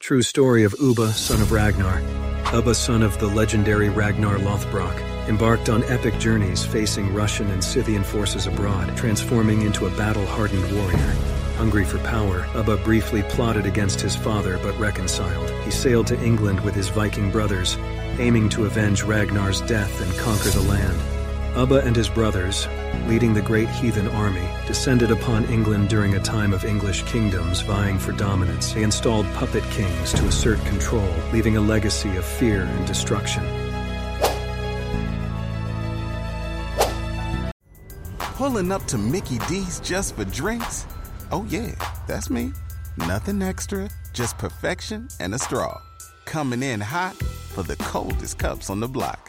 True story of Ubba, son of Ragnar. Ubba, son of the legendary Ragnar Lothbrok, embarked on epic journeys facing Russian and Scythian forces abroad, transforming into a battle-hardened warrior. Hungry for power, Ubba briefly plotted against his father but reconciled. He sailed to England with his Viking brothers, aiming to avenge Ragnar's death and conquer the land. Ubba and his brothers, leading the great heathen army, descended upon England during a time of English kingdoms vying for dominance. They installed puppet kings to assert control, leaving a legacy of fear and destruction. Pulling up to Mickey D's just for drinks? Oh, yeah, that's me. Nothing extra, just perfection and a straw. Coming in hot for the coldest cups on the block.